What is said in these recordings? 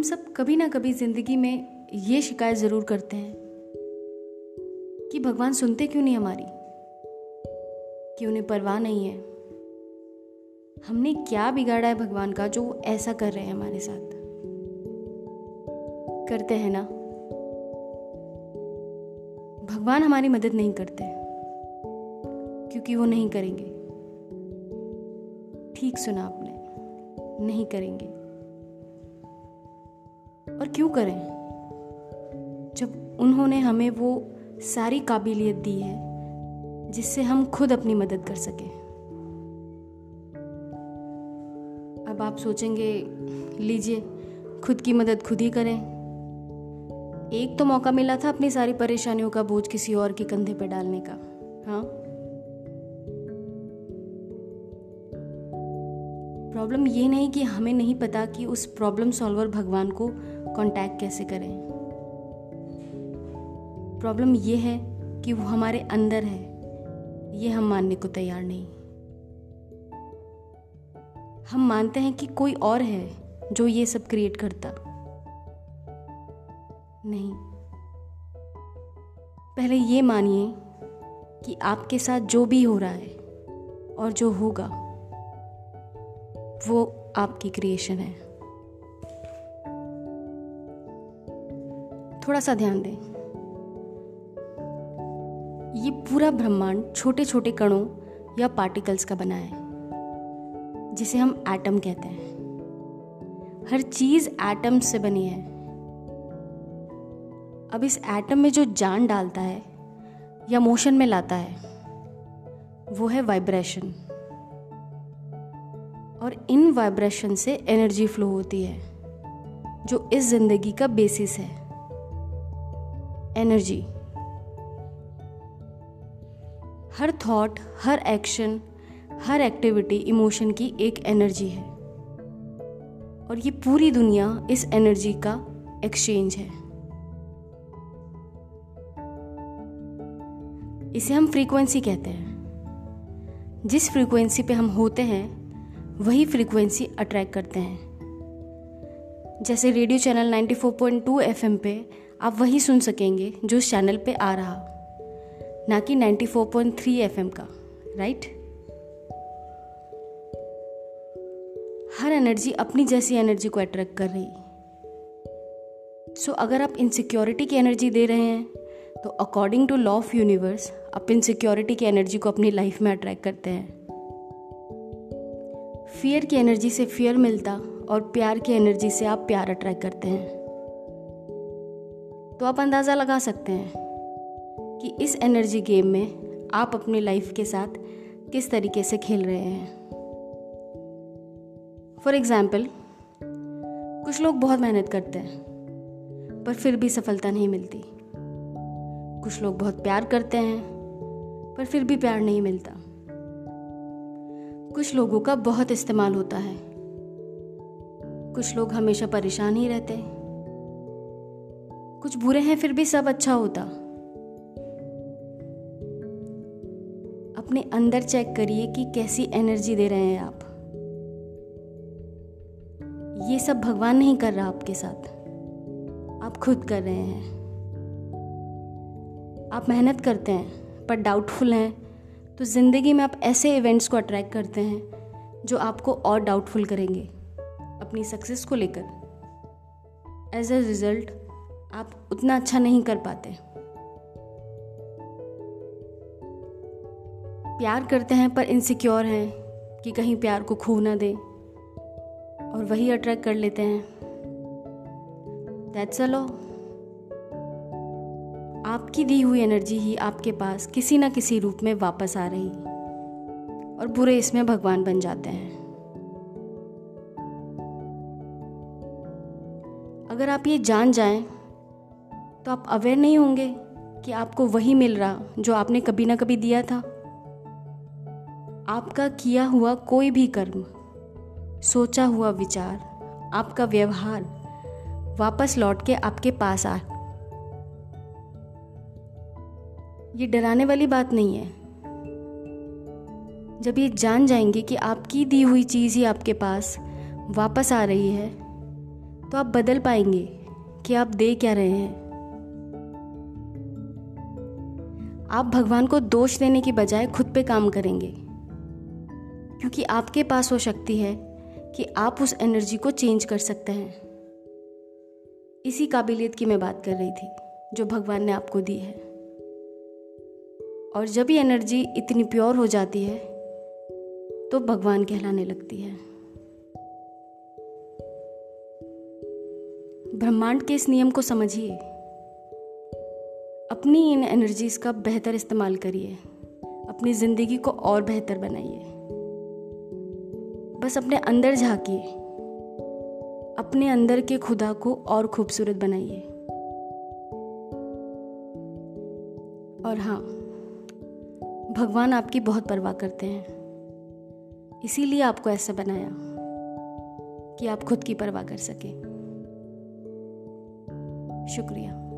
हम सब कभी ना कभी ज़िंदगी में ये शिकायत ज़रूर करते हैं कि भगवान सुनते क्यों नहीं हमारी? कि उन्हें परवाह नहीं है? हमने क्या बिगाड़ा है भगवान का जो वो ऐसा कर रहे हैं हमारे साथ? करते हैं ना? भगवान हमारी मदद नहीं करते, क्योंकि वो नहीं करेंगे। ठीक सुना आपने, नहीं करेंगे। और क्यों करें? जब उन्होंने हमें वो सारी काबिलियत दी है, जिससे हम खुद अपनी मदद कर सकें। अब आप सोचेंगे, लीजिए, खुद की मदद खुद ही करें। एक तो मौका मिला था अपनी सारी परेशानियों का बोझ किसी और के कंधे पर डालने का। हाँ? प्रॉब्लम ये नहीं कि हमें नहीं पता कि उस प्रॉब्लम सॉल्वर भगवान को कांटेक्ट कैसे करें? प्रॉब्लम ये है कि वो हमारे अंदर है। ये हम मानने को तैयार नहीं। हम मानते हैं कि कोई और है जो ये सब क्रिएट करता। नहीं। पहले ये मानिए कि आपके साथ जो भी हो रहा है और जो होगा, वो आपकी क्रिएशन है। थोड़ा सा ध्यान दें। ये पूरा ब्रह्मांड छोटे छोटे कणों या पार्टिकल्स का बना है, जिसे हम एटम कहते हैं। हर चीज़ एटम से बनी है। अब इस एटम में जो जान डालता है या मोशन में लाता है, वो है वाइब्रेशन। और इन वाइब्रेशन से एनर्जी फ्लो होती है, जो इस ज़िंदगी का बेसिस है। एनर्जी। हर थॉट हर एक्शन हर एक्टिविटी इमोशन की एक एनर्जी है। और ये पूरी दुनिया इस एनर्जी का एक्सचेंज है। इसे हम फ्रीक्वेंसी कहते हैं। जिस फ्रीक्वेंसी पे हम होते हैं, वही फ्रीक्वेंसी अट्रैक्ट करते हैं। जैसे रेडियो चैनल 94.2 एफएम पे आप वही सुन सकेंगे जो उस चैनल पे आ रहा। ना कि 94.3 एफएम का राइट हर एनर्जी अपनी जैसी एनर्जी को अट्रैक्ट कर रही। सो so, अगर आप इनसिक्योरिटी की एनर्जी दे रहे हैं तो according to law of universe आप इनसिक्योरिटी की एनर्जी को अपनी लाइफ में अट्रैक्ट करते हैं। फियर की एनर्जी से फियर मिलता और प्यार की एनर्जी से आप प्यार अट्रैक्ट करते हैं। तो आप अंदाज़ा लगा सकते हैं कि इस एनर्जी गेम में आप अपनी लाइफ के साथ किस तरीके से खेल रहे हैं। फॉर एग्ज़ाम्पल कुछ लोग बहुत मेहनत करते हैं, पर फिर भी सफलता नहीं मिलती। कुछ लोग बहुत प्यार करते हैं, पर फिर भी प्यार नहीं मिलता। कुछ लोगों का बहुत इस्तेमाल होता है। कुछ लोग हमेशा परेशान ही रहते हैं। कुछ बुरे हैं, फिर भी सब अच्छा होता। अपने अंदर चेक करिए कि कैसी एनर्जी दे रहे हैं आप। ये सब भगवान नहीं कर रहा आपके साथ। आप खुद कर रहे हैं। आप मेहनत करते हैं, पर डाउटफुल हैं। तो ज़िंदगी में आप ऐसे इवेंट्स को अट्रैक्ट करते हैं, जो आपको और डाउटफुल करेंगे, अपनी सक्सेस को लेकर। एज अ रिज़ल्ट आप उतना अच्छा नहीं कर पाते। प्यार करते हैं पर इनसिक्योर हैं कि कहीं प्यार को खो ना दे। और वही अट्रैक्ट कर लेते हैं। दैट्स अ लॉ आपकी दी हुई एनर्जी ही आपके पास किसी ना किसी रूप में वापस आ रही। और बुरे इसमें भगवान बन जाते हैं। अगर आप ये जान जाएँ तो आप अवेयर नहीं होंगे कि आपको वही मिल रहा जो आपने कभी ना कभी दिया था। आपका किया हुआ कोई भी कर्म, सोचा हुआ विचार, आपका व्यवहार वापस लौट के आपके पास आ ये डराने वाली बात नहीं है। जब ये जान जाएँगे कि आपकी दी हुई चीज़ ही आपके पास वापस आ रही है तो आप बदल पाएँगे कि आप दे क्या रहे हैं। आप भगवान को दोष देने की बजाय खुद पे काम करेंगे। क्योंकि आपके पास वो शक्ति है कि आप उस एनर्जी को चेंज कर सकते हैं। इसी काबिलियत की मैं बात कर रही थी, जो भगवान ने आपको दी है। और जब ये एनर्जी इतनी प्योर हो जाती है तो भगवान कहलाने लगती है। ब्रह्मांड के इस नियम को समझिए। अपनी इन एनर्जीज का बेहतर इस्तेमाल करिए। अपनी ज़िंदगी को और बेहतर बनाइए। बस अपने अंदर झांकिए। अपने अंदर के खुदा को और खूबसूरत बनाइए। और हाँ भगवान आपकी बहुत परवाह करते हैं। इसीलिए आपको ऐसा बनाया कि आप खुद की परवाह कर सकें। शुक्रिया।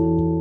you.